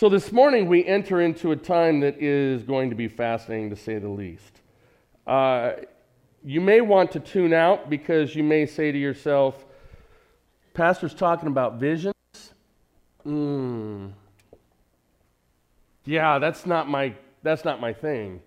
So, this morning we enter into a time that is going to be fascinating to say the least. Uh, you may want to tune out because you may say to yourself, Pastor's talking about visions. Hmm. Yeah, that's not my that's not my thing.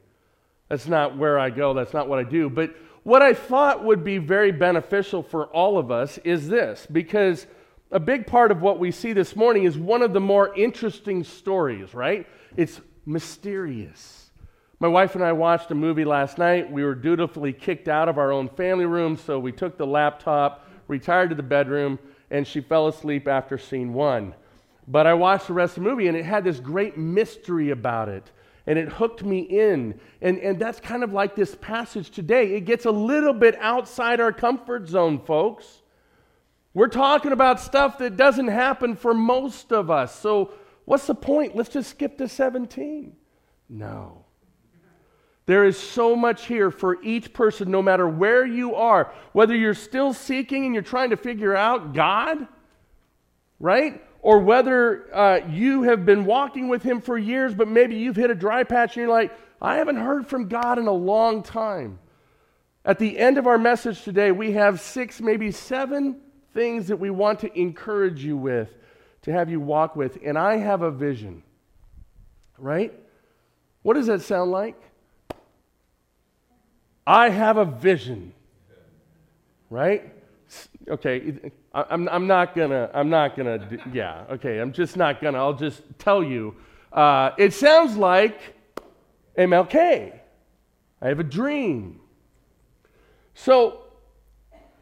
That's not where I go. That's not what I do. But what I thought would be very beneficial for all of us is this because a big part of what we see this morning is one of the more interesting stories, right? It's mysterious. My wife and I watched a movie last night. We were dutifully kicked out of our own family room, so we took the laptop, retired to the bedroom, and she fell asleep after scene one. But I watched the rest of the movie, and it had this great mystery about it and it hooked me in. And, and that's kind of like this passage today. It gets a little bit outside our comfort zone, folks. We're talking about stuff that doesn't happen for most of us. So, what's the point? Let's just skip to 17. No. There is so much here for each person, no matter where you are, whether you're still seeking and you're trying to figure out God, right? or whether uh, you have been walking with Him for years, but maybe you've hit a dry patch and you're like, I haven't heard from God in a long time. At the end of our message today, we have six, maybe seven things that we want to encourage you with, to have you walk with. And I have a vision, right? What does that sound like? I have a vision, right? Okay, I'm, I'm not gonna, I'm not gonna, yeah, okay, I'm just not gonna, I'll just tell you. Uh, it sounds like MLK. I have a dream. So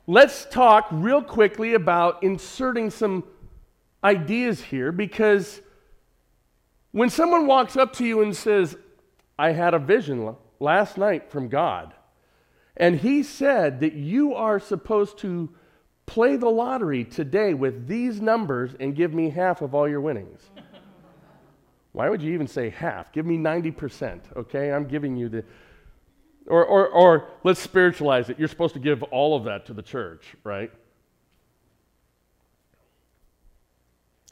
let's talk real quickly about inserting some ideas here because when someone walks up to you and says, I had a vision last night from God, and he said that you are supposed to play the lottery today with these numbers and give me half of all your winnings. Why would you even say half? Give me 90%, okay? I'm giving you the. Or, or, or let's spiritualize it. You're supposed to give all of that to the church, right?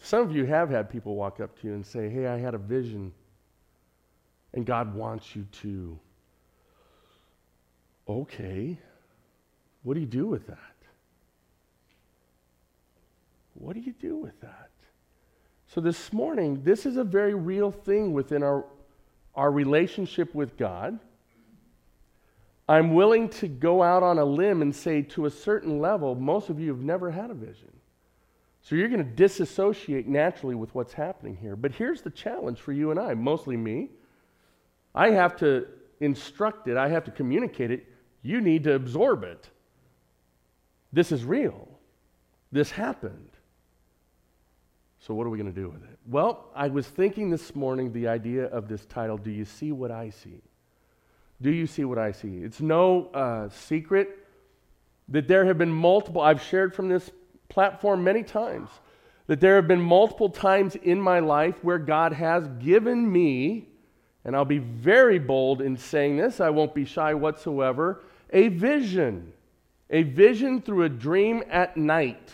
Some of you have had people walk up to you and say, Hey, I had a vision, and God wants you to. Okay. What do you do with that? What do you do with that? So, this morning, this is a very real thing within our, our relationship with God. I'm willing to go out on a limb and say, to a certain level, most of you have never had a vision. So, you're going to disassociate naturally with what's happening here. But here's the challenge for you and I, mostly me. I have to instruct it, I have to communicate it. You need to absorb it. This is real. This happened. So, what are we going to do with it? Well, I was thinking this morning the idea of this title Do You See What I See? Do you see what I see? It's no uh, secret that there have been multiple, I've shared from this platform many times, that there have been multiple times in my life where God has given me, and I'll be very bold in saying this, I won't be shy whatsoever, a vision. A vision through a dream at night.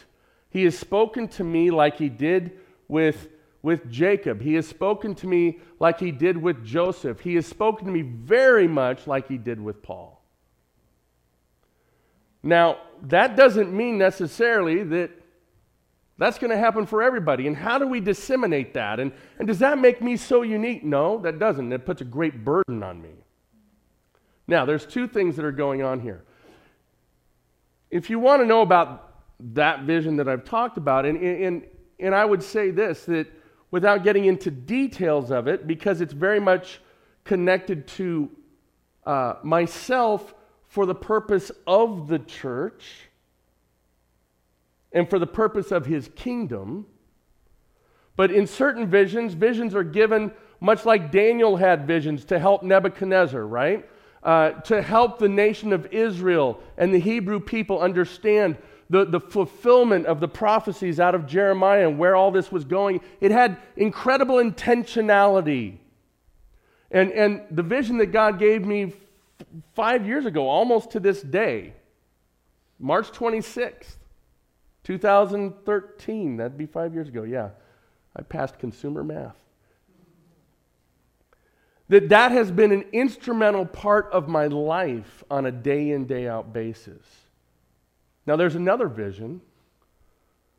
He has spoken to me like he did with, with Jacob. He has spoken to me like he did with Joseph. He has spoken to me very much like he did with Paul. Now, that doesn't mean necessarily that that's going to happen for everybody. And how do we disseminate that? And, and does that make me so unique? No, that doesn't. It puts a great burden on me. Now, there's two things that are going on here. If you want to know about that vision that I've talked about. And, and, and I would say this that without getting into details of it, because it's very much connected to uh, myself for the purpose of the church and for the purpose of his kingdom. But in certain visions, visions are given much like Daniel had visions to help Nebuchadnezzar, right? Uh, to help the nation of Israel and the Hebrew people understand the, the fulfillment of the prophecies out of Jeremiah and where all this was going. It had incredible intentionality. And, and the vision that God gave me f- five years ago, almost to this day, March 26th, 2013, that'd be five years ago, yeah. I passed consumer math. that that has been an instrumental part of my life on a day in, day out basis. Now, there's another vision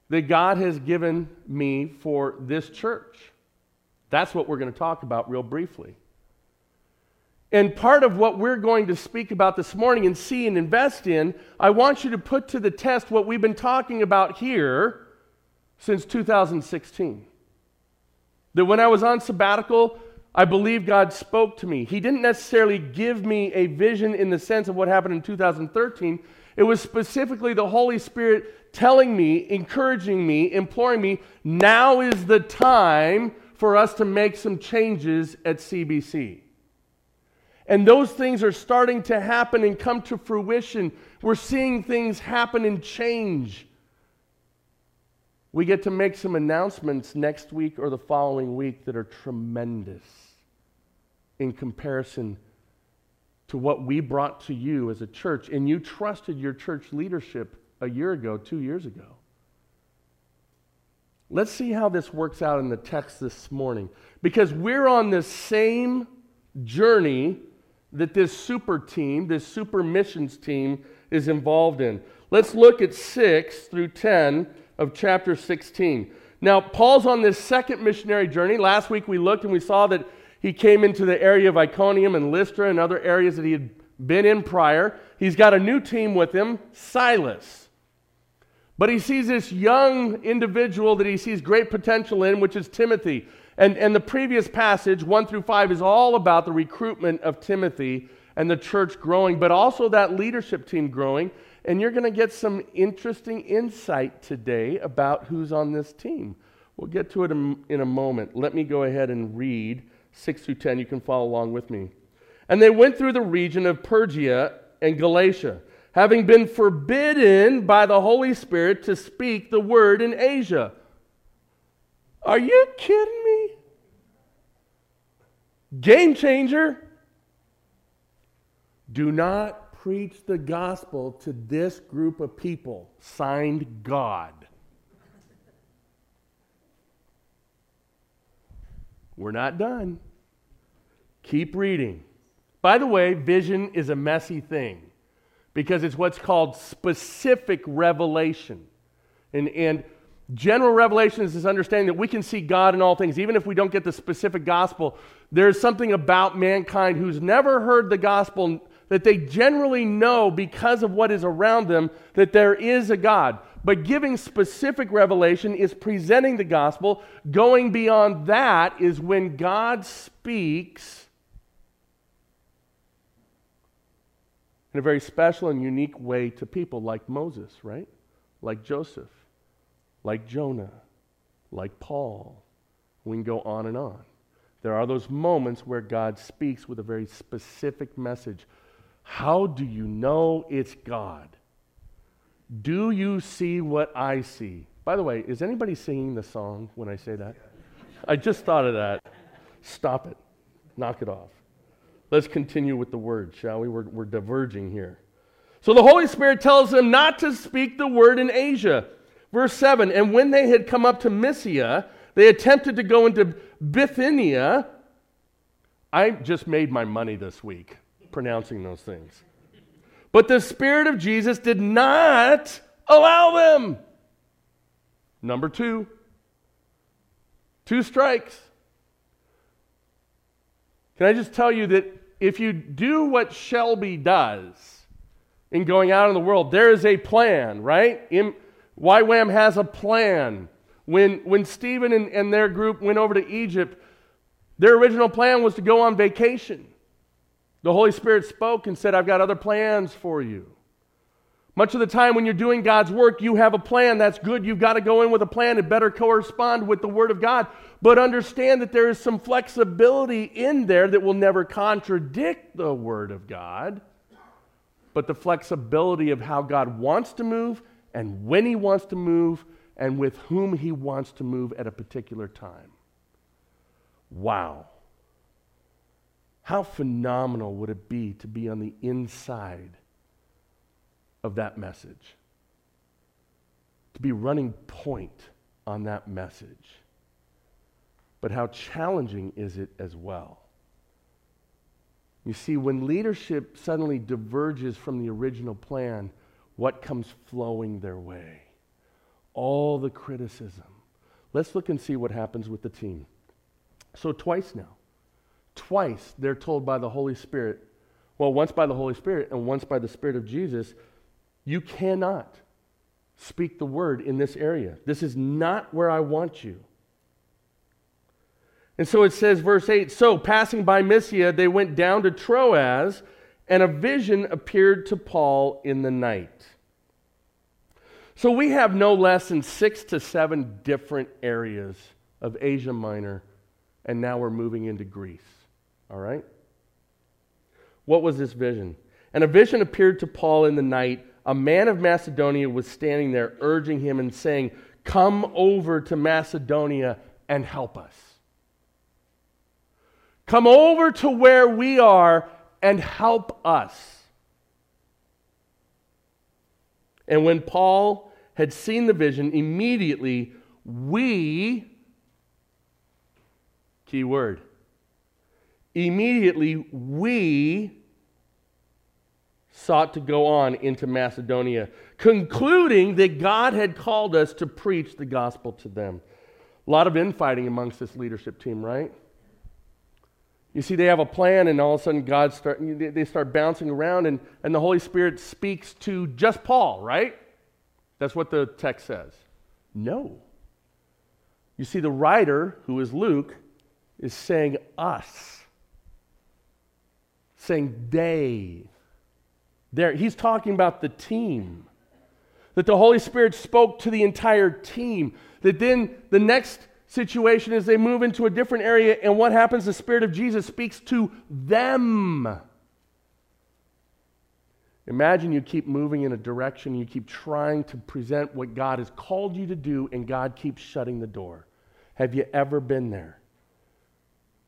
that God has given me for this church. That's what we're going to talk about real briefly. And part of what we're going to speak about this morning and see and invest in, I want you to put to the test what we've been talking about here since 2016. That when I was on sabbatical, I believe God spoke to me. He didn't necessarily give me a vision in the sense of what happened in 2013. It was specifically the Holy Spirit telling me, encouraging me, imploring me, now is the time for us to make some changes at CBC. And those things are starting to happen and come to fruition. We're seeing things happen and change. We get to make some announcements next week or the following week that are tremendous in comparison to what we brought to you as a church. And you trusted your church leadership a year ago, two years ago. Let's see how this works out in the text this morning. Because we're on the same journey that this super team, this super missions team, is involved in. Let's look at 6 through 10 of chapter 16. Now, Paul's on this second missionary journey. Last week we looked and we saw that he came into the area of Iconium and Lystra and other areas that he had been in prior. He's got a new team with him, Silas. But he sees this young individual that he sees great potential in, which is Timothy. And, and the previous passage, 1 through 5, is all about the recruitment of Timothy and the church growing, but also that leadership team growing. And you're going to get some interesting insight today about who's on this team. We'll get to it in, in a moment. Let me go ahead and read 6 through 10. You can follow along with me. And they went through the region of Phrygia and Galatia, having been forbidden by the Holy Spirit to speak the word in Asia. Are you kidding me? Game changer. Do not preach the gospel to this group of people. Signed God. We're not done. Keep reading. By the way, vision is a messy thing because it's what's called specific revelation. And, and General revelation is this understanding that we can see God in all things. Even if we don't get the specific gospel, there's something about mankind who's never heard the gospel that they generally know because of what is around them that there is a God. But giving specific revelation is presenting the gospel. Going beyond that is when God speaks in a very special and unique way to people like Moses, right? Like Joseph like Jonah, like Paul. We can go on and on. There are those moments where God speaks with a very specific message. How do you know it's God? Do you see what I see? By the way, is anybody singing the song when I say that? I just thought of that. Stop it. Knock it off. Let's continue with the word, shall we? We're, we're diverging here. So the Holy Spirit tells them not to speak the word in Asia Verse 7 And when they had come up to Mysia, they attempted to go into Bithynia. I just made my money this week pronouncing those things. But the Spirit of Jesus did not allow them. Number two, two strikes. Can I just tell you that if you do what Shelby does in going out in the world, there is a plan, right? YWAM has a plan. When, when Stephen and, and their group went over to Egypt, their original plan was to go on vacation. The Holy Spirit spoke and said, I've got other plans for you. Much of the time when you're doing God's work, you have a plan. That's good. You've got to go in with a plan. It better correspond with the Word of God. But understand that there is some flexibility in there that will never contradict the Word of God. But the flexibility of how God wants to move and when he wants to move and with whom he wants to move at a particular time. Wow. How phenomenal would it be to be on the inside of that message? To be running point on that message. But how challenging is it as well? You see, when leadership suddenly diverges from the original plan, what comes flowing their way? All the criticism. Let's look and see what happens with the team. So, twice now, twice they're told by the Holy Spirit, well, once by the Holy Spirit and once by the Spirit of Jesus, you cannot speak the word in this area. This is not where I want you. And so it says, verse 8 So, passing by Mysia, they went down to Troas, and a vision appeared to Paul in the night. So, we have no less than six to seven different areas of Asia Minor, and now we're moving into Greece. All right? What was this vision? And a vision appeared to Paul in the night. A man of Macedonia was standing there, urging him and saying, Come over to Macedonia and help us. Come over to where we are and help us. And when Paul had seen the vision, immediately we, key word, immediately we sought to go on into Macedonia, concluding that God had called us to preach the gospel to them. A lot of infighting amongst this leadership team, right? You see, they have a plan, and all of a sudden, God start, they start bouncing around, and, and the Holy Spirit speaks to just Paul, right? That's what the text says. No. You see, the writer, who is Luke, is saying us, saying they. There, he's talking about the team. That the Holy Spirit spoke to the entire team. That then the next situation is they move into a different area, and what happens? The Spirit of Jesus speaks to them. Imagine you keep moving in a direction, you keep trying to present what God has called you to do, and God keeps shutting the door. Have you ever been there?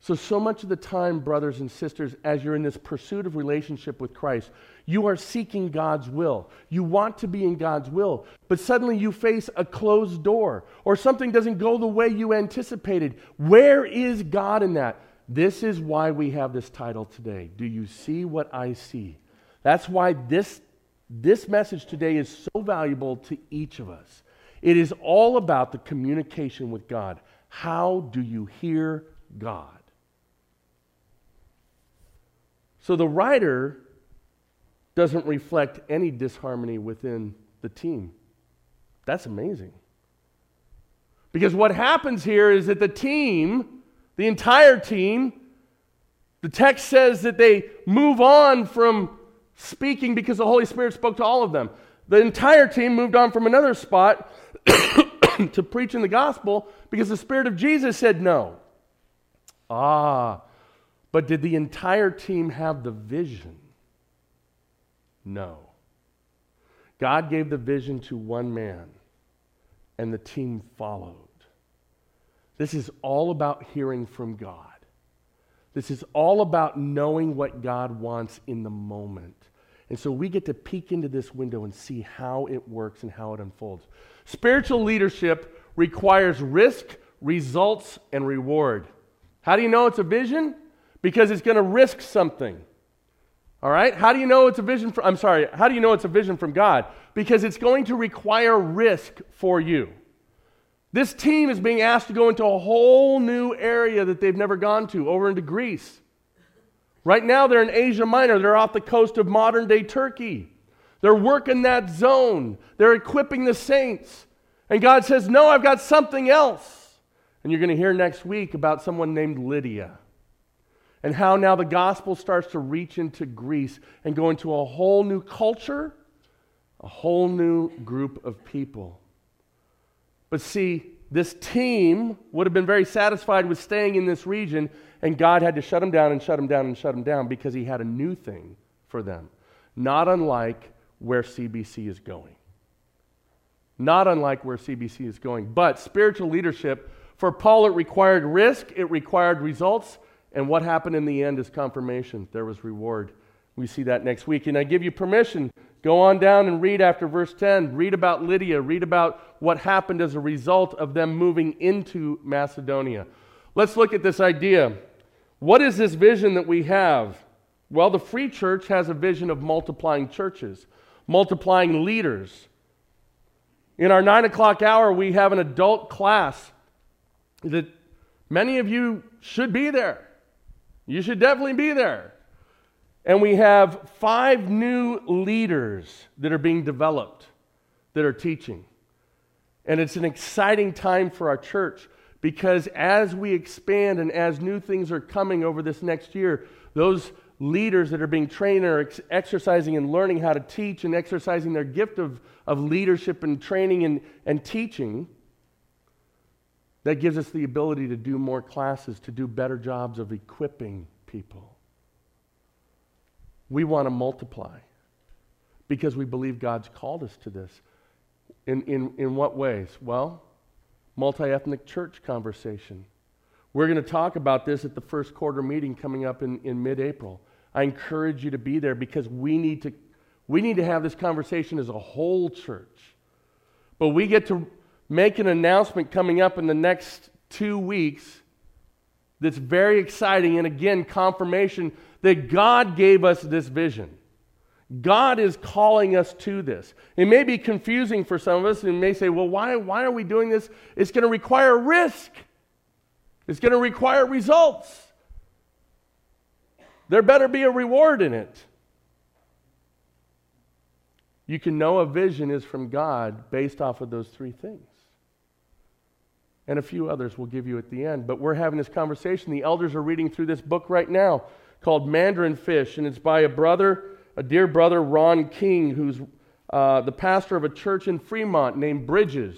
So, so much of the time, brothers and sisters, as you're in this pursuit of relationship with Christ, you are seeking God's will. You want to be in God's will, but suddenly you face a closed door or something doesn't go the way you anticipated. Where is God in that? This is why we have this title today. Do you see what I see? That's why this, this message today is so valuable to each of us. It is all about the communication with God. How do you hear God? So the writer doesn't reflect any disharmony within the team. That's amazing. Because what happens here is that the team, the entire team, the text says that they move on from speaking because the Holy Spirit spoke to all of them. The entire team moved on from another spot to preaching the gospel because the Spirit of Jesus said no. Ah, but did the entire team have the vision? No. God gave the vision to one man, and the team followed. This is all about hearing from God. This is all about knowing what God wants in the moment. And so we get to peek into this window and see how it works and how it unfolds. Spiritual leadership requires risk, results, and reward. How do you know it's a vision? Because it's going to risk something. All right? How do you know it's a vision from I'm sorry, how do you know it's a vision from God? Because it's going to require risk for you. This team is being asked to go into a whole new area that they've never gone to, over into Greece. Right now they're in Asia Minor, they're off the coast of modern day Turkey. They're working that zone. They're equipping the saints. And God says, "No, I've got something else." And you're going to hear next week about someone named Lydia and how now the gospel starts to reach into Greece and go into a whole new culture, a whole new group of people. But see, this team would have been very satisfied with staying in this region, and God had to shut them down and shut them down and shut them down because He had a new thing for them, not unlike where CBC is going. Not unlike where CBC is going. But spiritual leadership, for Paul, it required risk, it required results, and what happened in the end is confirmation. There was reward. We see that next week. And I give you permission. Go on down and read after verse 10. Read about Lydia. Read about what happened as a result of them moving into Macedonia. Let's look at this idea. What is this vision that we have? Well, the free church has a vision of multiplying churches, multiplying leaders. In our nine o'clock hour, we have an adult class that many of you should be there. You should definitely be there. And we have five new leaders that are being developed that are teaching. And it's an exciting time for our church because as we expand and as new things are coming over this next year, those leaders that are being trained are ex- exercising and learning how to teach and exercising their gift of, of leadership and training and, and teaching. That gives us the ability to do more classes, to do better jobs of equipping people. We want to multiply because we believe God's called us to this. In, in, in what ways? Well, multi ethnic church conversation. We're going to talk about this at the first quarter meeting coming up in, in mid April. I encourage you to be there because we need to, we need to have this conversation as a whole church. But we get to make an announcement coming up in the next two weeks that's very exciting and again, confirmation that God gave us this vision. God is calling us to this. It may be confusing for some of us and may say, well, why, why are we doing this? It's going to require risk, it's going to require results. There better be a reward in it. You can know a vision is from God based off of those three things. And a few others we'll give you at the end. But we're having this conversation. The elders are reading through this book right now called Mandarin Fish, and it's by a brother, a dear brother, Ron King, who's uh, the pastor of a church in Fremont named Bridges.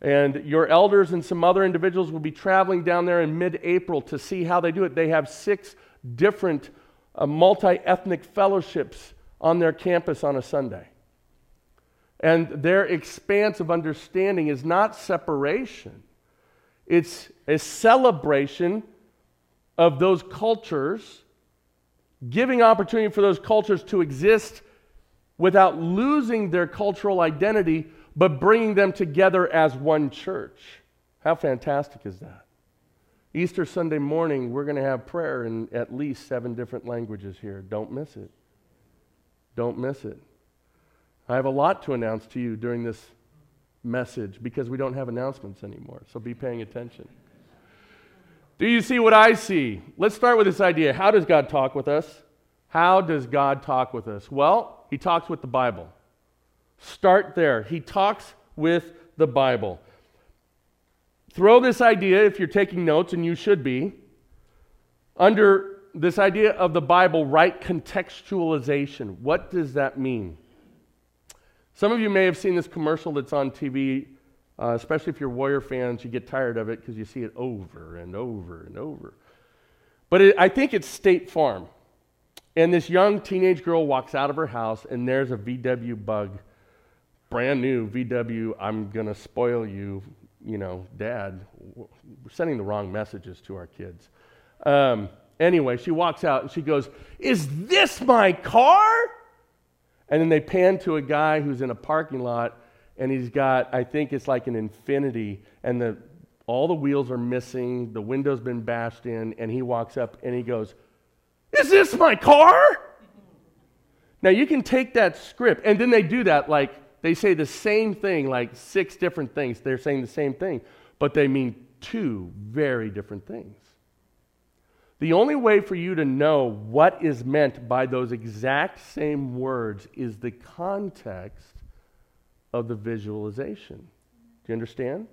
And your elders and some other individuals will be traveling down there in mid April to see how they do it. They have six different uh, multi ethnic fellowships on their campus on a Sunday. And their expanse of understanding is not separation, it's a celebration of those cultures, giving opportunity for those cultures to exist without losing their cultural identity, but bringing them together as one church. How fantastic is that? Easter Sunday morning, we're going to have prayer in at least seven different languages here. Don't miss it. Don't miss it. I have a lot to announce to you during this message because we don't have announcements anymore, so be paying attention. Do you see what I see? Let's start with this idea. How does God talk with us? How does God talk with us? Well, He talks with the Bible. Start there. He talks with the Bible. Throw this idea, if you're taking notes, and you should be, under this idea of the Bible, right contextualization. What does that mean? Some of you may have seen this commercial that's on TV, uh, especially if you're Warrior fans, you get tired of it because you see it over and over and over. But it, I think it's State Farm. And this young teenage girl walks out of her house, and there's a VW bug, brand new VW, I'm going to spoil you you know, dad, we're sending the wrong messages to our kids. Um, anyway, she walks out and she goes, Is this my car? And then they pan to a guy who's in a parking lot and he's got, I think it's like an Infiniti, and the, all the wheels are missing, the window's been bashed in, and he walks up and he goes, Is this my car? Now you can take that script, and then they do that like they say the same thing, like six different things. They're saying the same thing, but they mean two very different things. The only way for you to know what is meant by those exact same words is the context of the visualization. Do you understand?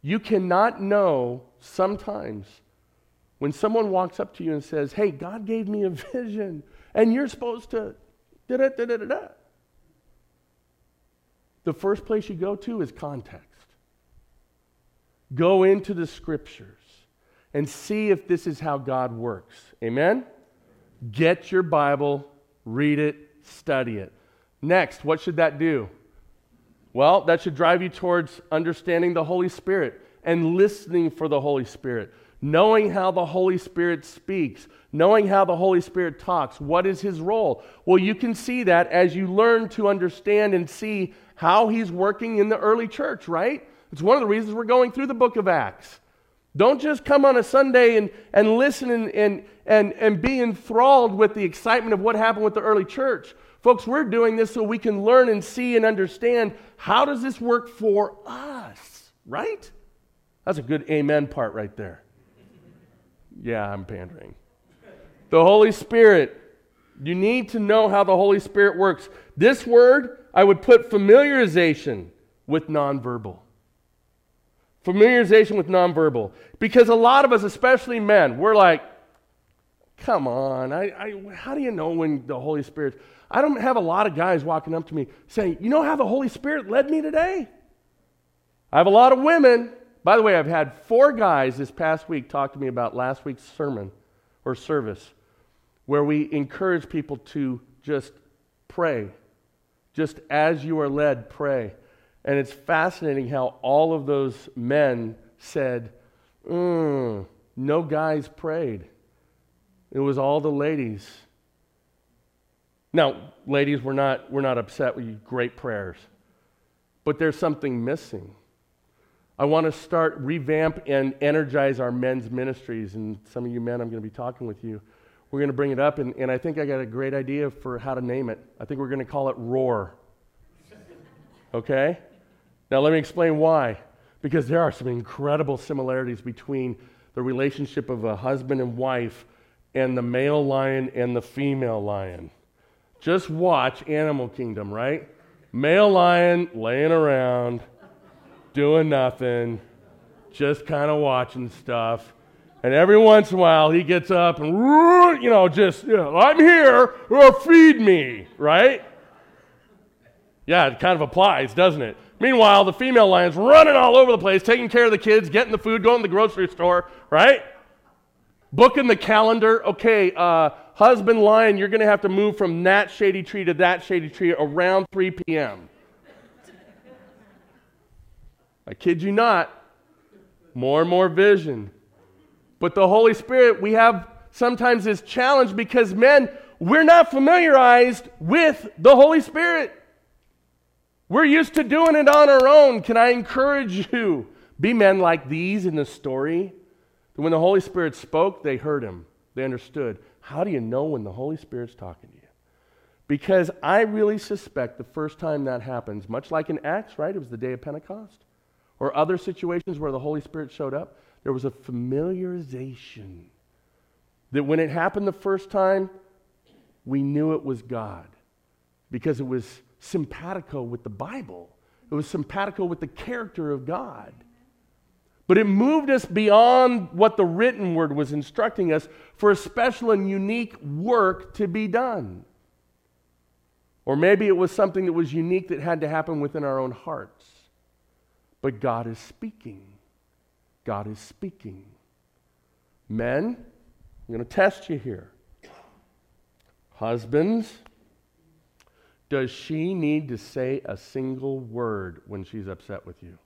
You cannot know sometimes when someone walks up to you and says, Hey, God gave me a vision, and you're supposed to da da da da da the first place you go to is context. Go into the scriptures and see if this is how God works. Amen? Get your Bible, read it, study it. Next, what should that do? Well, that should drive you towards understanding the Holy Spirit and listening for the Holy Spirit, knowing how the Holy Spirit speaks, knowing how the Holy Spirit talks. What is his role? Well, you can see that as you learn to understand and see how he's working in the early church, right? It's one of the reasons we're going through the book of Acts. Don't just come on a Sunday and, and listen and, and, and, and be enthralled with the excitement of what happened with the early church. Folks, we're doing this so we can learn and see and understand how does this work for us, right? That's a good amen part right there. Yeah, I'm pandering. The Holy Spirit. You need to know how the Holy Spirit works. This word, I would put familiarization with nonverbal. Familiarization with nonverbal. Because a lot of us, especially men, we're like, come on, I, I, how do you know when the Holy Spirit? I don't have a lot of guys walking up to me saying, you know how the Holy Spirit led me today? I have a lot of women. By the way, I've had four guys this past week talk to me about last week's sermon or service where we encourage people to just pray. Just as you are led, pray. And it's fascinating how all of those men said, mm, no guys prayed. It was all the ladies. Now, ladies, we're not, we're not upset with you. Great prayers. But there's something missing. I want to start, revamp, and energize our men's ministries. And some of you men, I'm going to be talking with you. We're going to bring it up, and, and I think I got a great idea for how to name it. I think we're going to call it Roar. Okay? Now, let me explain why. Because there are some incredible similarities between the relationship of a husband and wife and the male lion and the female lion. Just watch Animal Kingdom, right? Male lion laying around, doing nothing, just kind of watching stuff. And every once in a while, he gets up and, you know, just, you know, I'm here, or feed me, right? Yeah, it kind of applies, doesn't it? Meanwhile, the female lion's running all over the place, taking care of the kids, getting the food, going to the grocery store, right? Booking the calendar. Okay, uh, husband lion, you're going to have to move from that shady tree to that shady tree around 3 p.m. I kid you not. More and more vision. But the Holy Spirit, we have sometimes this challenge because, men, we're not familiarized with the Holy Spirit. We're used to doing it on our own. Can I encourage you? Be men like these in the story. When the Holy Spirit spoke, they heard him, they understood. How do you know when the Holy Spirit's talking to you? Because I really suspect the first time that happens, much like in Acts, right? It was the day of Pentecost, or other situations where the Holy Spirit showed up, there was a familiarization. That when it happened the first time, we knew it was God because it was simpatico with the Bible. It was simpatico with the character of God. But it moved us beyond what the written word was instructing us for a special and unique work to be done. Or maybe it was something that was unique that had to happen within our own hearts. But God is speaking. God is speaking. Men, I'm going to test you here. Husbands, does she need to say a single word when she's upset with you?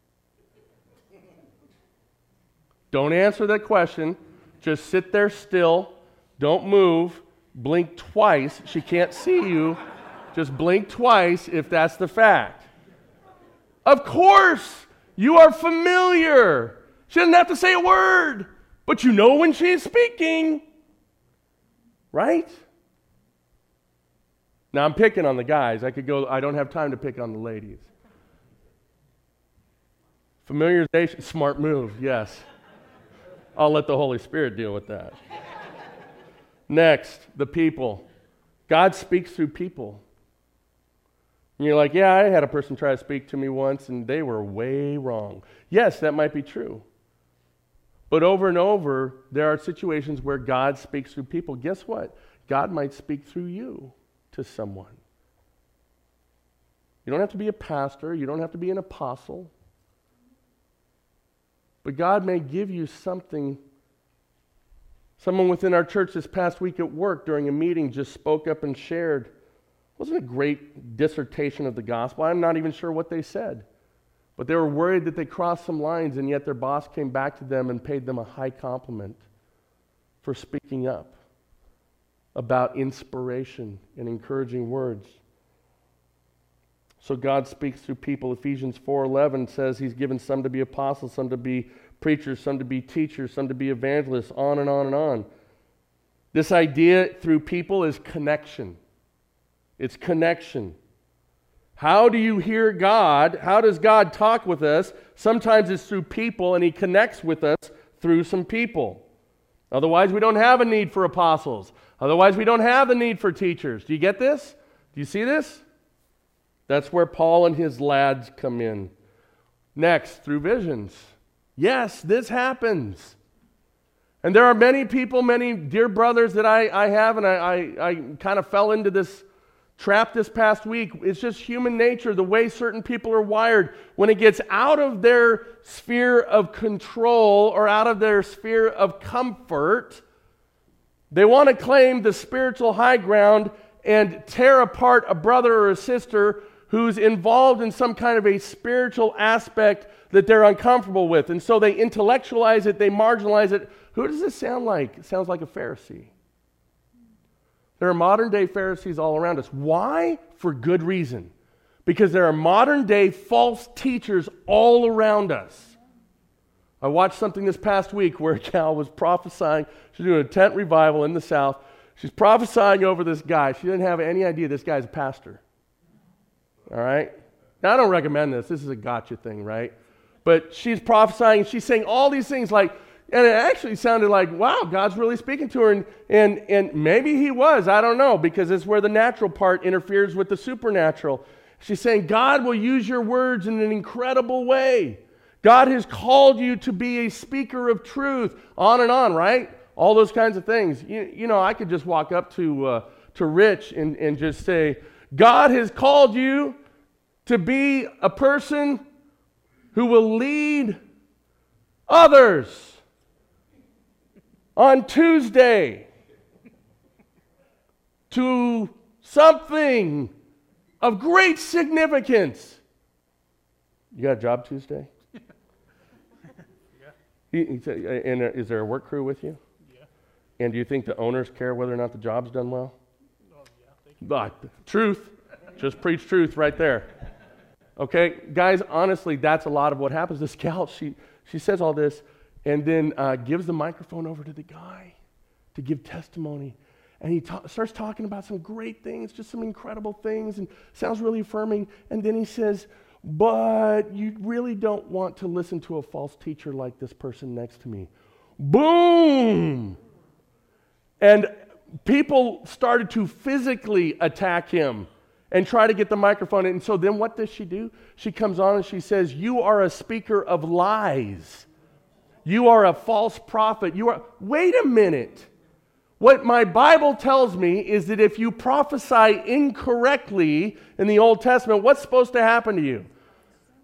Don't answer that question. Just sit there still. Don't move. Blink twice. She can't see you. Just blink twice if that's the fact. Of course, you are familiar. She doesn't have to say a word, but you know when she's speaking. Right? Now I'm picking on the guys. I could go, I don't have time to pick on the ladies. Familiarization, smart move, yes. I'll let the Holy Spirit deal with that. Next, the people. God speaks through people. And you're like, yeah, I had a person try to speak to me once and they were way wrong. Yes, that might be true. But over and over, there are situations where God speaks through people. Guess what? God might speak through you to someone. You don't have to be a pastor, you don't have to be an apostle. But God may give you something. Someone within our church this past week at work during a meeting just spoke up and shared. Wasn't a great dissertation of the gospel. I'm not even sure what they said. But they were worried that they crossed some lines, and yet their boss came back to them and paid them a high compliment for speaking up about inspiration and encouraging words. So God speaks through people. Ephesians 4:11 says he's given some to be apostles, some to be preachers, some to be teachers, some to be evangelists, on and on and on. This idea through people is connection. It's connection. How do you hear God? How does God talk with us? Sometimes it's through people, and He connects with us through some people. Otherwise, we don't have a need for apostles. Otherwise, we don't have the need for teachers. Do you get this? Do you see this? That's where Paul and his lads come in. Next, through visions. Yes, this happens. And there are many people, many dear brothers that I, I have, and I, I, I kind of fell into this trap this past week. It's just human nature, the way certain people are wired. When it gets out of their sphere of control or out of their sphere of comfort, they want to claim the spiritual high ground and tear apart a brother or a sister who's involved in some kind of a spiritual aspect that they're uncomfortable with. And so they intellectualize it, they marginalize it. Who does this sound like? It sounds like a Pharisee. There are modern day Pharisees all around us. Why? For good reason. Because there are modern day false teachers all around us. I watched something this past week where a gal was prophesying. She's doing a tent revival in the South. She's prophesying over this guy. She didn't have any idea this guy's a pastor. All right? Now, I don't recommend this. This is a gotcha thing, right? But she's prophesying. She's saying all these things like, and it actually sounded like, wow, God's really speaking to her. And, and, and maybe he was. I don't know, because it's where the natural part interferes with the supernatural. She's saying, God will use your words in an incredible way. God has called you to be a speaker of truth. On and on, right? All those kinds of things. You, you know, I could just walk up to, uh, to Rich and, and just say, God has called you to be a person who will lead others on Tuesday to something of great significance. You got a job Tuesday? Yeah. and uh, is there a work crew with you? Yeah. And do you think the owners care whether or not the job's done well? Oh, yeah. But, truth. Just preach truth right there. Okay, guys, honestly, that's a lot of what happens. This gal, she, she says all this and then uh, gives the microphone over to the guy to give testimony. And he ta- starts talking about some great things, just some incredible things, and sounds really affirming. And then he says, But you really don't want to listen to a false teacher like this person next to me. Boom! And people started to physically attack him and try to get the microphone. And so then what does she do? She comes on and she says, You are a speaker of lies. You are a false prophet. You are. Wait a minute. What my Bible tells me is that if you prophesy incorrectly in the Old Testament, what's supposed to happen to you?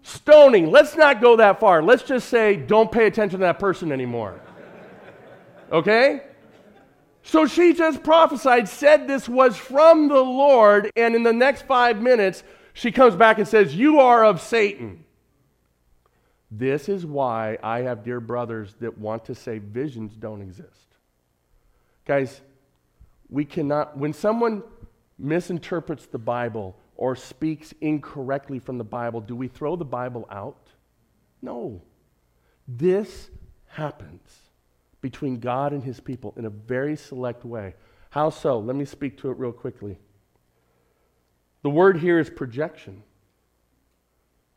Stoning. Let's not go that far. Let's just say, don't pay attention to that person anymore. Okay? So she just prophesied, said this was from the Lord, and in the next five minutes, she comes back and says, You are of Satan. This is why I have dear brothers that want to say visions don't exist. Guys, we cannot, when someone misinterprets the Bible or speaks incorrectly from the Bible, do we throw the Bible out? No. This happens between God and his people in a very select way. How so? Let me speak to it real quickly. The word here is projection.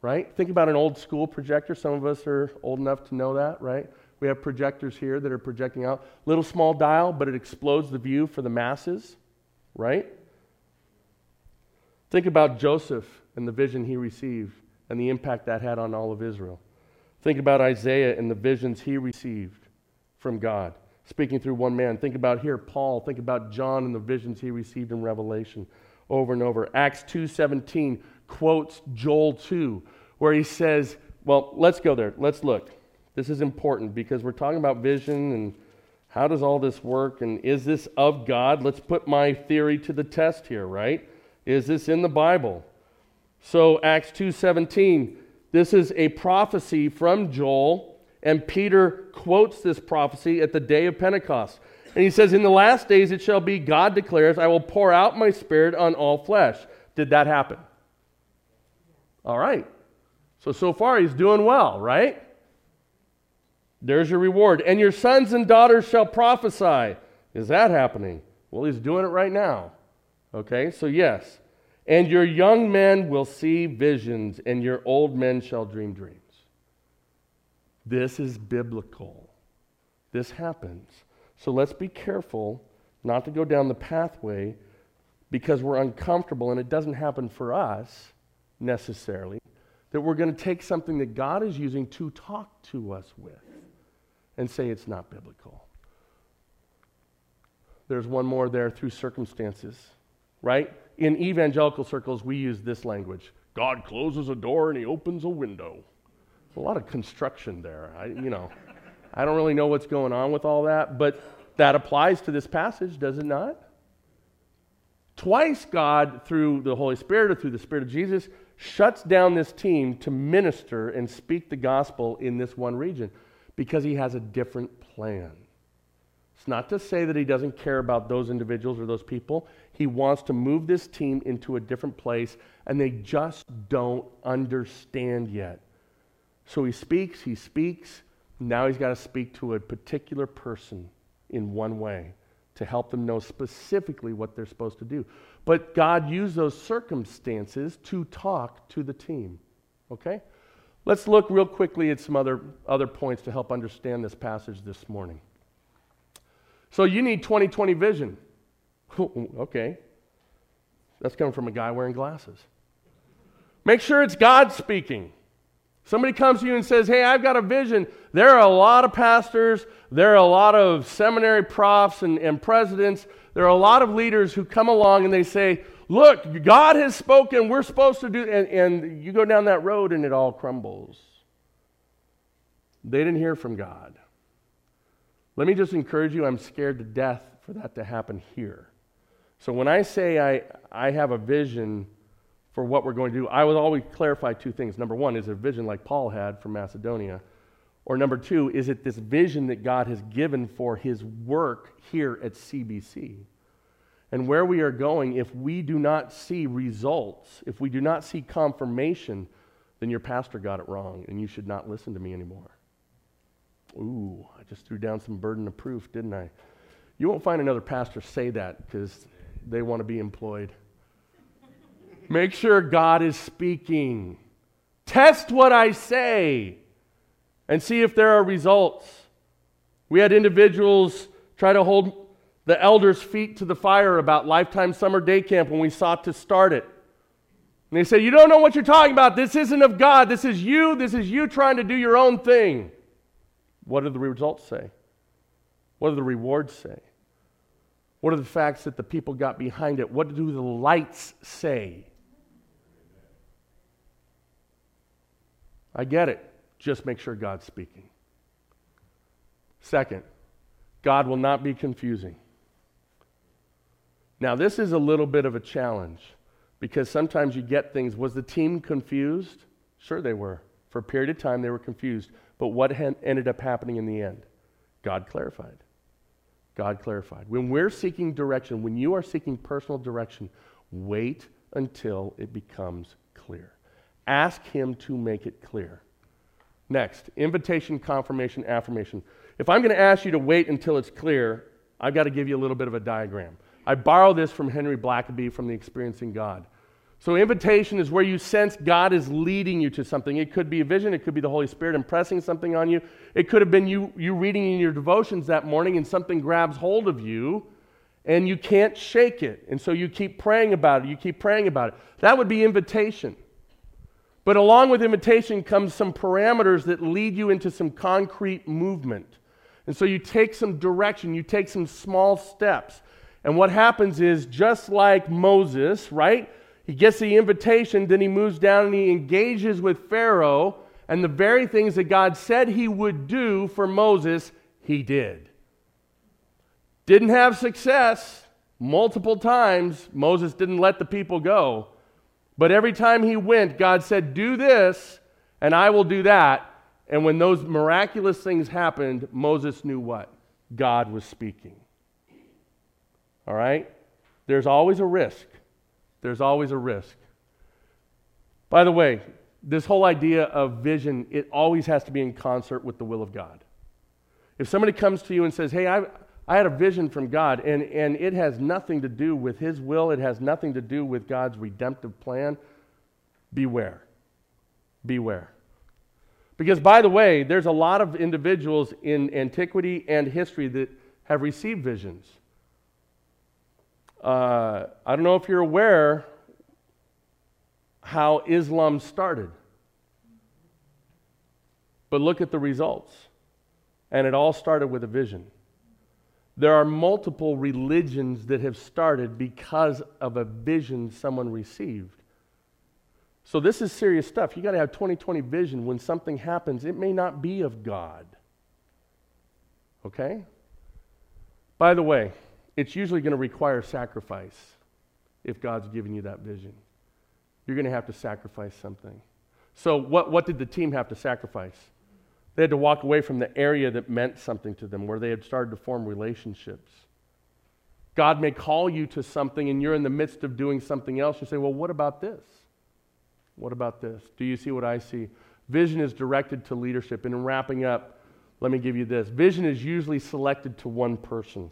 Right? Think about an old school projector. Some of us are old enough to know that, right? We have projectors here that are projecting out. Little small dial, but it explodes the view for the masses, right? Think about Joseph and the vision he received and the impact that had on all of Israel. Think about Isaiah and the visions he received from God, speaking through one man. Think about here Paul, think about John and the visions he received in Revelation over and over. Acts 2:17 quotes Joel 2 where he says, well, let's go there. Let's look. This is important because we're talking about vision and how does all this work and is this of God? Let's put my theory to the test here, right? Is this in the Bible? So Acts 2:17, this is a prophecy from Joel and Peter quotes this prophecy at the day of Pentecost. And he says, In the last days it shall be, God declares, I will pour out my spirit on all flesh. Did that happen? All right. So, so far he's doing well, right? There's your reward. And your sons and daughters shall prophesy. Is that happening? Well, he's doing it right now. Okay, so yes. And your young men will see visions, and your old men shall dream dreams. This is biblical. This happens. So let's be careful not to go down the pathway because we're uncomfortable and it doesn't happen for us necessarily, that we're going to take something that God is using to talk to us with and say it's not biblical. There's one more there through circumstances, right? In evangelical circles, we use this language God closes a door and he opens a window. a lot of construction there. I, you know, I don't really know what's going on with all that, but that applies to this passage, does it not? Twice, God, through the Holy Spirit or through the Spirit of Jesus, shuts down this team to minister and speak the gospel in this one region because he has a different plan. It's not to say that he doesn't care about those individuals or those people. He wants to move this team into a different place, and they just don't understand yet. So he speaks, he speaks. Now he's got to speak to a particular person in one way to help them know specifically what they're supposed to do. But God used those circumstances to talk to the team. Okay? Let's look real quickly at some other, other points to help understand this passage this morning. So you need 2020 vision. okay. That's coming from a guy wearing glasses. Make sure it's God speaking. Somebody comes to you and says, Hey, I've got a vision. There are a lot of pastors, there are a lot of seminary profs and, and presidents, there are a lot of leaders who come along and they say, Look, God has spoken, we're supposed to do, and, and you go down that road and it all crumbles. They didn't hear from God. Let me just encourage you, I'm scared to death for that to happen here. So when I say I, I have a vision for what we're going to do, I will always clarify two things. Number one, is it a vision like Paul had from Macedonia? Or number two, is it this vision that God has given for his work here at CBC? And where we are going, if we do not see results, if we do not see confirmation, then your pastor got it wrong and you should not listen to me anymore. Ooh, I just threw down some burden of proof, didn't I? You won't find another pastor say that because they want to be employed. Make sure God is speaking. Test what I say and see if there are results. We had individuals try to hold the elders' feet to the fire about Lifetime Summer Day Camp when we sought to start it. And they said, You don't know what you're talking about. This isn't of God. This is you. This is you trying to do your own thing. What do the results say? What do the rewards say? What are the facts that the people got behind it? What do the lights say? I get it. Just make sure God's speaking. Second, God will not be confusing. Now, this is a little bit of a challenge because sometimes you get things. Was the team confused? Sure, they were. For a period of time, they were confused. But what ended up happening in the end? God clarified. God clarified. When we're seeking direction, when you are seeking personal direction, wait until it becomes clear. Ask Him to make it clear. Next, invitation, confirmation, affirmation. If I'm going to ask you to wait until it's clear, I've got to give you a little bit of a diagram. I borrow this from Henry Blackaby from the Experiencing God. So, invitation is where you sense God is leading you to something. It could be a vision, it could be the Holy Spirit impressing something on you. It could have been you, you reading in your devotions that morning and something grabs hold of you and you can't shake it. And so you keep praying about it, you keep praying about it. That would be invitation. But along with invitation comes some parameters that lead you into some concrete movement. And so you take some direction, you take some small steps. And what happens is just like Moses, right? He gets the invitation, then he moves down and he engages with Pharaoh, and the very things that God said he would do for Moses, he did. Didn't have success multiple times. Moses didn't let the people go. But every time he went, God said, Do this, and I will do that. And when those miraculous things happened, Moses knew what? God was speaking. All right? There's always a risk. There's always a risk. By the way, this whole idea of vision, it always has to be in concert with the will of God. If somebody comes to you and says, Hey, I, I had a vision from God, and, and it has nothing to do with His will, it has nothing to do with God's redemptive plan, beware. Beware. Because, by the way, there's a lot of individuals in antiquity and history that have received visions. Uh, I don't know if you're aware how Islam started, but look at the results. And it all started with a vision. There are multiple religions that have started because of a vision someone received. So this is serious stuff. You got to have 2020 vision when something happens. It may not be of God. Okay? By the way, it's usually going to require sacrifice if God's giving you that vision. You're going to have to sacrifice something. So, what, what did the team have to sacrifice? They had to walk away from the area that meant something to them, where they had started to form relationships. God may call you to something and you're in the midst of doing something else. You say, Well, what about this? What about this? Do you see what I see? Vision is directed to leadership. And in wrapping up, let me give you this vision is usually selected to one person.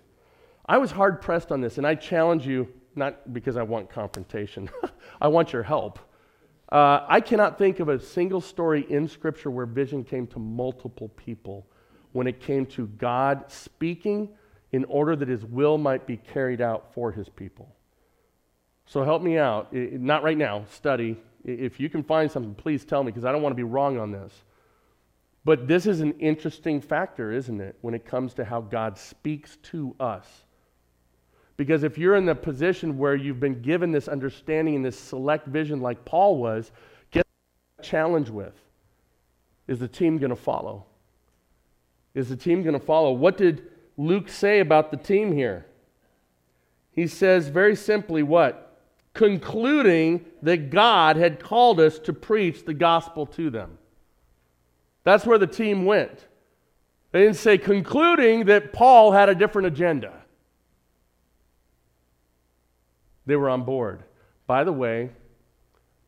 I was hard pressed on this, and I challenge you, not because I want confrontation, I want your help. Uh, I cannot think of a single story in Scripture where vision came to multiple people when it came to God speaking in order that His will might be carried out for His people. So help me out. It, not right now, study. If you can find something, please tell me because I don't want to be wrong on this. But this is an interesting factor, isn't it, when it comes to how God speaks to us? Because if you're in the position where you've been given this understanding and this select vision like Paul was, get a challenge with. Is the team going to follow? Is the team going to follow? What did Luke say about the team here? He says very simply what? Concluding that God had called us to preach the gospel to them. That's where the team went. They didn't say concluding that Paul had a different agenda. They were on board. By the way,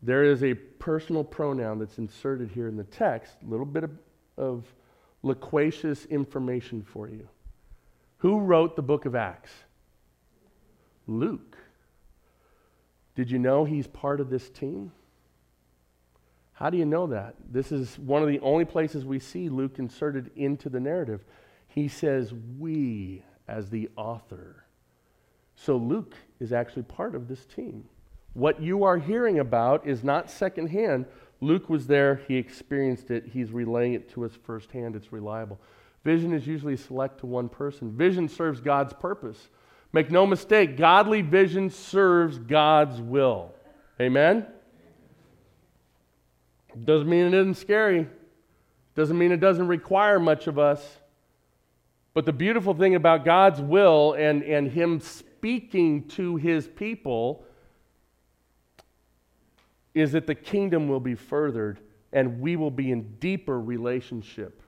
there is a personal pronoun that's inserted here in the text, a little bit of, of loquacious information for you. Who wrote the book of Acts? Luke. Did you know he's part of this team? How do you know that? This is one of the only places we see Luke inserted into the narrative. He says, We, as the author. So Luke is actually part of this team. What you are hearing about is not secondhand. Luke was there, he experienced it, he's relaying it to us firsthand, it's reliable. Vision is usually select to one person. Vision serves God's purpose. Make no mistake, godly vision serves God's will. Amen? Doesn't mean it isn't scary. Doesn't mean it doesn't require much of us. But the beautiful thing about God's will and, and Him speaking to his people is that the kingdom will be furthered and we will be in deeper relationship.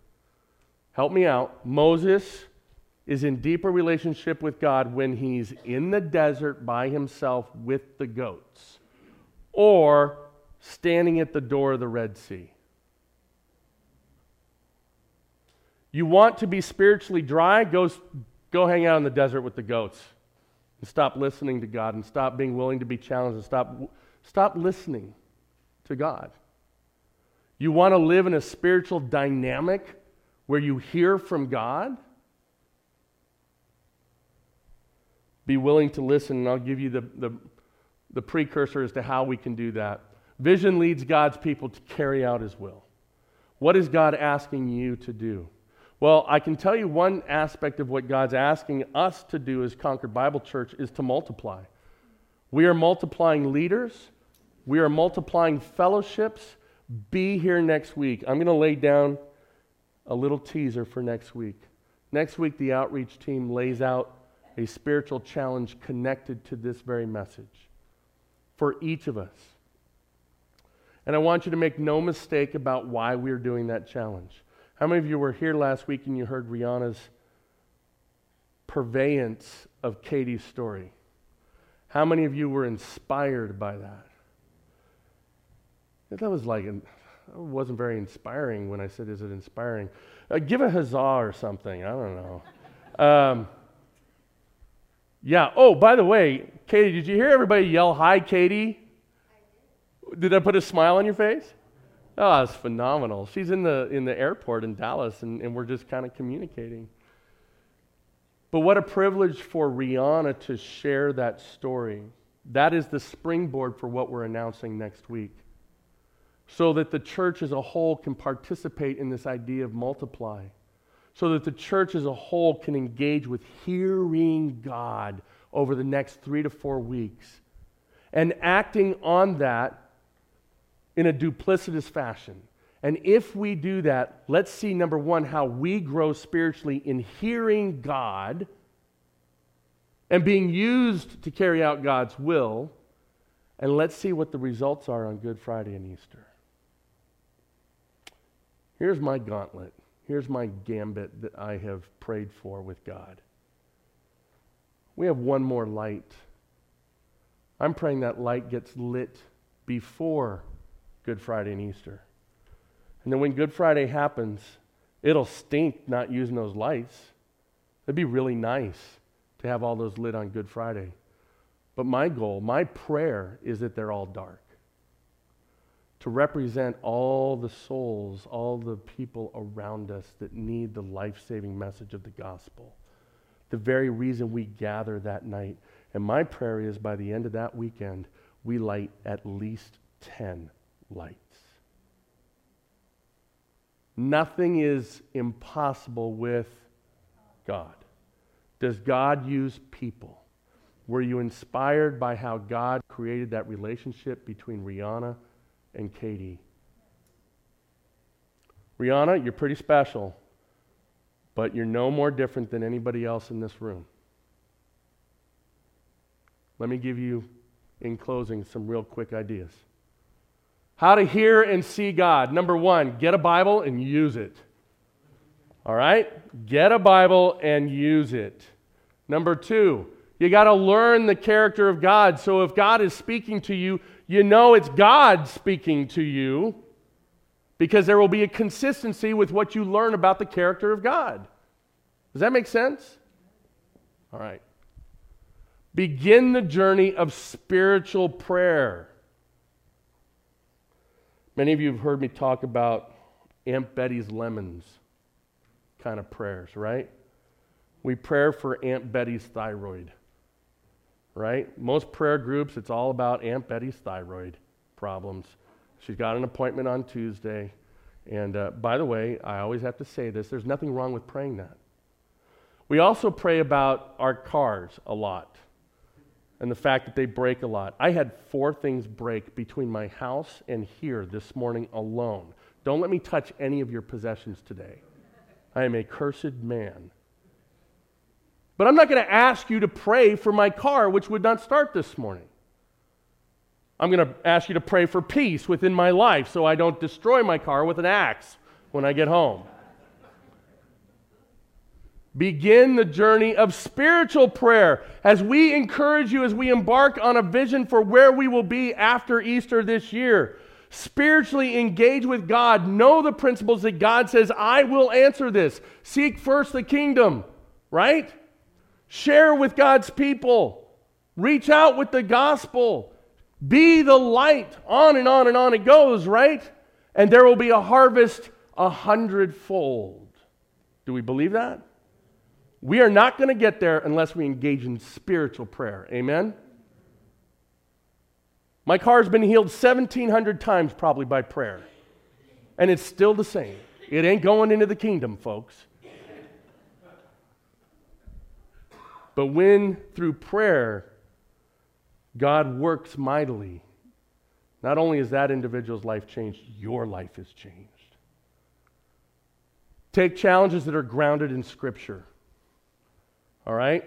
Help me out. Moses is in deeper relationship with God when he's in the desert by himself with the goats or standing at the door of the Red Sea. You want to be spiritually dry? Go, go hang out in the desert with the goats and stop listening to God and stop being willing to be challenged and stop, stop listening to God. You want to live in a spiritual dynamic where you hear from God? Be willing to listen, and I'll give you the, the, the precursor as to how we can do that. Vision leads God's people to carry out His will. What is God asking you to do? Well, I can tell you one aspect of what God's asking us to do as Concord Bible Church is to multiply. We are multiplying leaders, we are multiplying fellowships. Be here next week. I'm going to lay down a little teaser for next week. Next week, the outreach team lays out a spiritual challenge connected to this very message for each of us. And I want you to make no mistake about why we're doing that challenge. How many of you were here last week and you heard Rihanna's purveyance of Katie's story? How many of you were inspired by that? That was like, it wasn't very inspiring when I said, Is it inspiring? Uh, give a huzzah or something. I don't know. Um, yeah. Oh, by the way, Katie, did you hear everybody yell, Hi, Katie? Did I put a smile on your face? Oh, it's phenomenal. She's in the, in the airport in Dallas, and, and we're just kind of communicating. But what a privilege for Rihanna to share that story. That is the springboard for what we're announcing next week. So that the church as a whole can participate in this idea of multiply. So that the church as a whole can engage with hearing God over the next three to four weeks. And acting on that in a duplicitous fashion. And if we do that, let's see number one, how we grow spiritually in hearing God and being used to carry out God's will. And let's see what the results are on Good Friday and Easter. Here's my gauntlet. Here's my gambit that I have prayed for with God. We have one more light. I'm praying that light gets lit before Good Friday and Easter. And then when Good Friday happens, it'll stink not using those lights. It'd be really nice to have all those lit on Good Friday. But my goal, my prayer is that they're all dark. To represent all the souls, all the people around us that need the life saving message of the gospel. The very reason we gather that night. And my prayer is by the end of that weekend, we light at least 10 lights. Nothing is impossible with God. Does God use people? Were you inspired by how God created that relationship between Rihanna and Katie? Rihanna, you're pretty special, but you're no more different than anybody else in this room. Let me give you, in closing, some real quick ideas. How to hear and see God. Number one, get a Bible and use it. All right? Get a Bible and use it. Number two, you got to learn the character of God. So if God is speaking to you, you know it's God speaking to you because there will be a consistency with what you learn about the character of God. Does that make sense? All right. Begin the journey of spiritual prayer. Many of you have heard me talk about Aunt Betty's lemons kind of prayers, right? We pray for Aunt Betty's thyroid, right? Most prayer groups, it's all about Aunt Betty's thyroid problems. She's got an appointment on Tuesday. And uh, by the way, I always have to say this there's nothing wrong with praying that. We also pray about our cars a lot and the fact that they break a lot. I had four things break between my house and here this morning alone. Don't let me touch any of your possessions today. I am a cursed man. But I'm not going to ask you to pray for my car, which would not start this morning. I'm going to ask you to pray for peace within my life so I don't destroy my car with an axe when I get home. Begin the journey of spiritual prayer as we encourage you as we embark on a vision for where we will be after Easter this year. Spiritually engage with God. Know the principles that God says, I will answer this. Seek first the kingdom, right? Share with God's people. Reach out with the gospel. Be the light. On and on and on it goes, right? And there will be a harvest a hundredfold. Do we believe that? We are not going to get there unless we engage in spiritual prayer. Amen? My car's been healed 1,700 times probably by prayer. And it's still the same. It ain't going into the kingdom, folks. But when through prayer, God works mightily, not only is that individual's life changed, your life is changed. Take challenges that are grounded in Scripture. All right?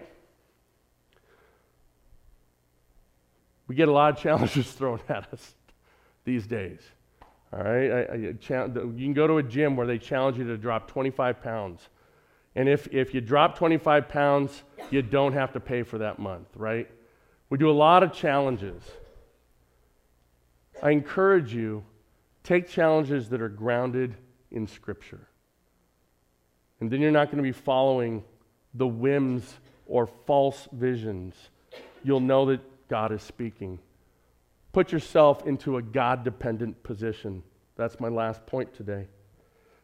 We get a lot of challenges thrown at us these days. All right? I, I, you can go to a gym where they challenge you to drop 25 pounds. And if, if you drop 25 pounds, you don't have to pay for that month, right? We do a lot of challenges. I encourage you Take challenges that are grounded in Scripture. And then you're not going to be following the whims or false visions. You'll know that God is speaking. Put yourself into a God dependent position. That's my last point today.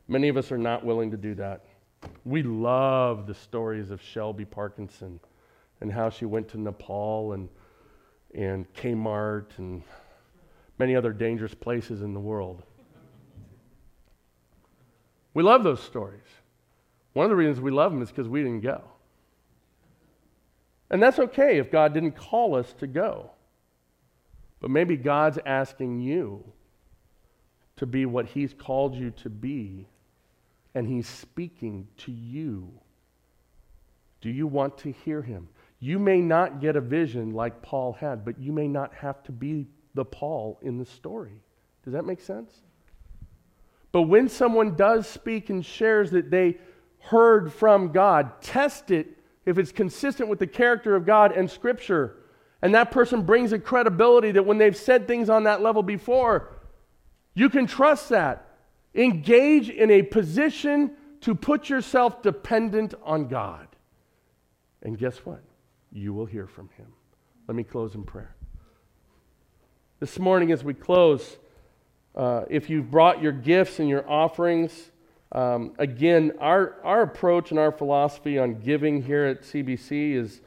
Many of us are not willing to do that. We love the stories of Shelby Parkinson and how she went to Nepal and, and Kmart and many other dangerous places in the world. We love those stories. One of the reasons we love them is because we didn't go. And that's okay if God didn't call us to go. But maybe God's asking you to be what He's called you to be, and He's speaking to you. Do you want to hear Him? You may not get a vision like Paul had, but you may not have to be the Paul in the story. Does that make sense? But when someone does speak and shares that they heard from God, test it if it's consistent with the character of God and Scripture. And that person brings a credibility that when they've said things on that level before, you can trust that. Engage in a position to put yourself dependent on God. And guess what? You will hear from Him. Let me close in prayer. This morning, as we close, uh, if you've brought your gifts and your offerings, um, again, our, our approach and our philosophy on giving here at CBC is,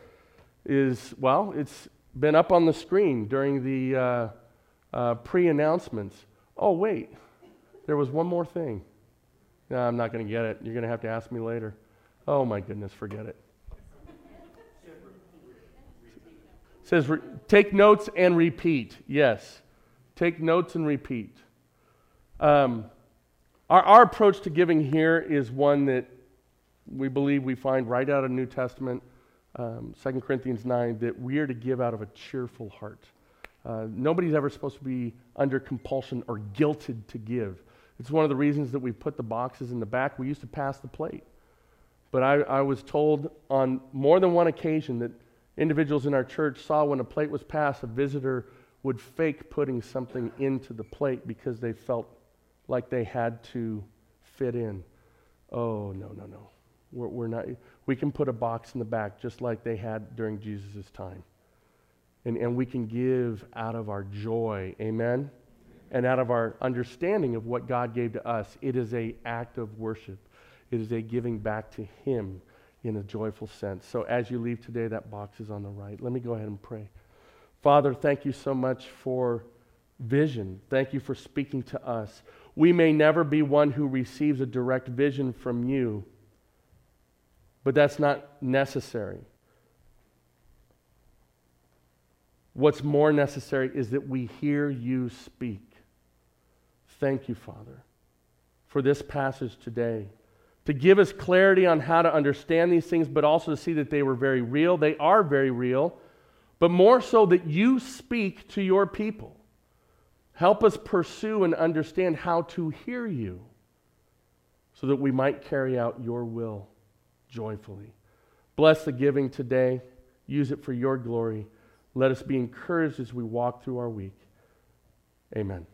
is well, it's been up on the screen during the uh, uh, pre announcements. Oh, wait, there was one more thing. No, I'm not going to get it. You're going to have to ask me later. Oh, my goodness, forget it. It says, take notes and repeat. Yes, take notes and repeat. Um, our, our approach to giving here is one that we believe we find right out of New Testament, um, 2 Corinthians 9, that we are to give out of a cheerful heart. Uh, nobody's ever supposed to be under compulsion or guilted to give. It's one of the reasons that we put the boxes in the back. We used to pass the plate. But I, I was told on more than one occasion that individuals in our church saw when a plate was passed, a visitor would fake putting something into the plate because they felt like they had to fit in. Oh, no, no, no. We're, we're not, we can put a box in the back just like they had during Jesus' time. And, and we can give out of our joy, amen? And out of our understanding of what God gave to us. It is a act of worship. It is a giving back to Him in a joyful sense. So as you leave today, that box is on the right. Let me go ahead and pray. Father, thank you so much for vision. Thank you for speaking to us. We may never be one who receives a direct vision from you, but that's not necessary. What's more necessary is that we hear you speak. Thank you, Father, for this passage today. To give us clarity on how to understand these things, but also to see that they were very real. They are very real, but more so that you speak to your people. Help us pursue and understand how to hear you so that we might carry out your will joyfully. Bless the giving today. Use it for your glory. Let us be encouraged as we walk through our week. Amen.